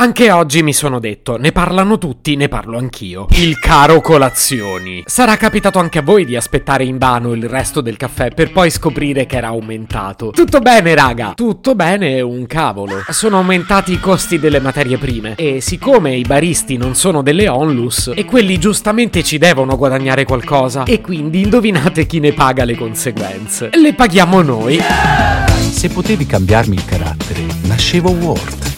Anche oggi mi sono detto, ne parlano tutti, ne parlo anch'io. Il caro colazioni. Sarà capitato anche a voi di aspettare in vano il resto del caffè per poi scoprire che era aumentato. Tutto bene, raga. Tutto bene, un cavolo. Sono aumentati i costi delle materie prime e siccome i baristi non sono delle onlus e quelli giustamente ci devono guadagnare qualcosa e quindi indovinate chi ne paga le conseguenze. Le paghiamo noi. Se potevi cambiarmi il carattere, nascevo Ward.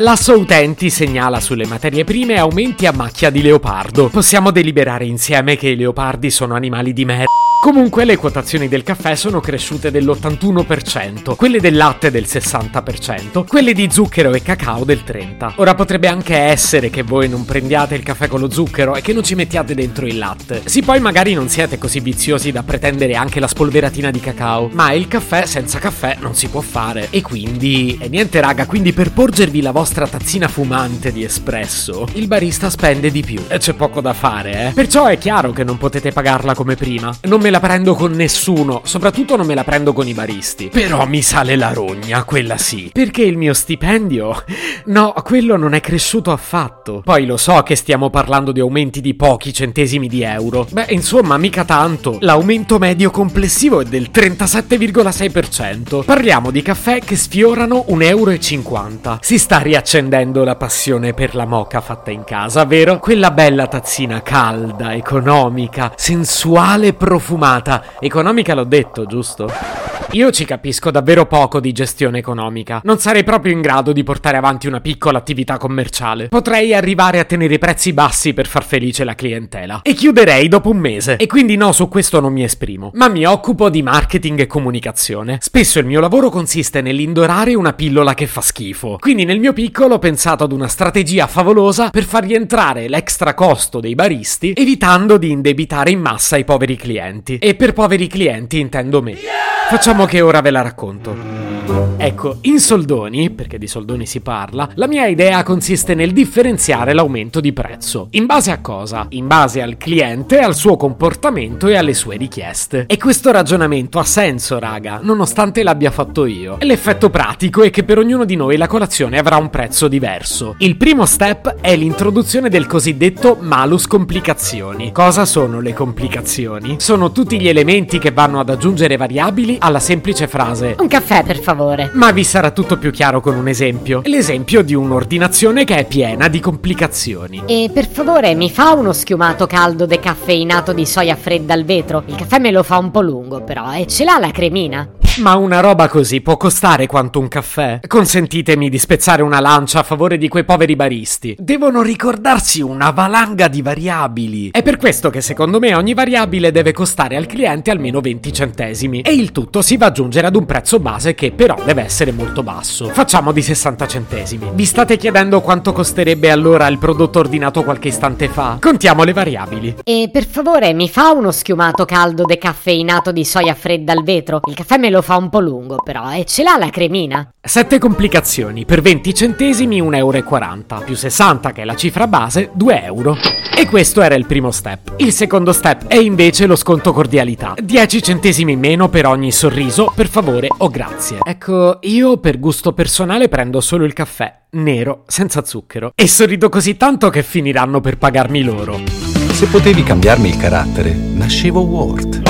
L'asso utenti segnala sulle materie prime aumenti a macchia di leopardo. Possiamo deliberare insieme che i leopardi sono animali di merda. Comunque le quotazioni del caffè sono cresciute dell'81%, quelle del latte del 60%, quelle di zucchero e cacao del 30%. Ora potrebbe anche essere che voi non prendiate il caffè con lo zucchero e che non ci mettiate dentro il latte. Sì, poi magari non siete così viziosi da pretendere anche la spolveratina di cacao, ma il caffè senza caffè non si può fare. E quindi... E niente raga, quindi per porgervi la vostra tazzina fumante di espresso, il barista spende di più. E c'è poco da fare, eh. Perciò è chiaro che non potete pagarla come prima. Non me la prendo con nessuno, soprattutto non me la prendo con i baristi. Però mi sale la rogna, quella sì. Perché il mio stipendio? No, quello non è cresciuto affatto. Poi lo so che stiamo parlando di aumenti di pochi centesimi di euro. Beh, insomma, mica tanto. L'aumento medio complessivo è del 37,6%. Parliamo di caffè che sfiorano 1,50 euro. Si sta riaccendendo la passione per la moca fatta in casa, vero? Quella bella tazzina calda, economica, sensuale, profumata. Economica l'ho detto, giusto? Io ci capisco davvero poco di gestione economica. Non sarei proprio in grado di portare avanti una piccola attività commerciale. Potrei arrivare a tenere i prezzi bassi per far felice la clientela. E chiuderei dopo un mese. E quindi no, su questo non mi esprimo. Ma mi occupo di marketing e comunicazione. Spesso il mio lavoro consiste nell'indorare una pillola che fa schifo. Quindi nel mio piccolo ho pensato ad una strategia favolosa per far rientrare l'extra costo dei baristi, evitando di indebitare in massa i poveri clienti. E per poveri clienti intendo me. Facciamo che ora ve la racconto. Ecco, in soldoni, perché di soldoni si parla, la mia idea consiste nel differenziare l'aumento di prezzo. In base a cosa? In base al cliente, al suo comportamento e alle sue richieste. E questo ragionamento ha senso, raga, nonostante l'abbia fatto io. L'effetto pratico è che per ognuno di noi la colazione avrà un prezzo diverso. Il primo step è l'introduzione del cosiddetto malus complicazioni. Cosa sono le complicazioni? Sono tutti gli elementi che vanno ad aggiungere variabili alla semplice frase Un caffè, per favore. Ma vi sarà tutto più chiaro con un esempio. L'esempio di un'ordinazione che è piena di complicazioni. E per favore mi fa uno schiumato caldo decaffeinato di soia fredda al vetro? Il caffè me lo fa un po' lungo però e ce l'ha la cremina? Ma una roba così può costare quanto un caffè? Consentitemi di spezzare una lancia a favore di quei poveri baristi. Devono ricordarsi una valanga di variabili. È per questo che secondo me ogni variabile deve costare al cliente almeno 20 centesimi. E il tutto si va ad aggiungere ad un prezzo base che però deve essere molto basso. Facciamo di 60 centesimi. Vi state chiedendo quanto costerebbe allora il prodotto ordinato qualche istante fa? Contiamo le variabili. E per favore mi fa uno schiumato caldo decaffeinato di soia fredda al vetro? Il caffè me lo fa un po' lungo però e ce l'ha la cremina? 7 complicazioni, per 20 centesimi 1,40 euro, più 60 che è la cifra base, 2 euro. E questo era il primo step. Il secondo step è invece lo sconto cordialità. 10 centesimi in meno per ogni sorriso, per favore o grazie. Ecco, io per gusto personale prendo solo il caffè, nero, senza zucchero. E sorrido così tanto che finiranno per pagarmi loro. Se potevi cambiarmi il carattere, nascevo Ward.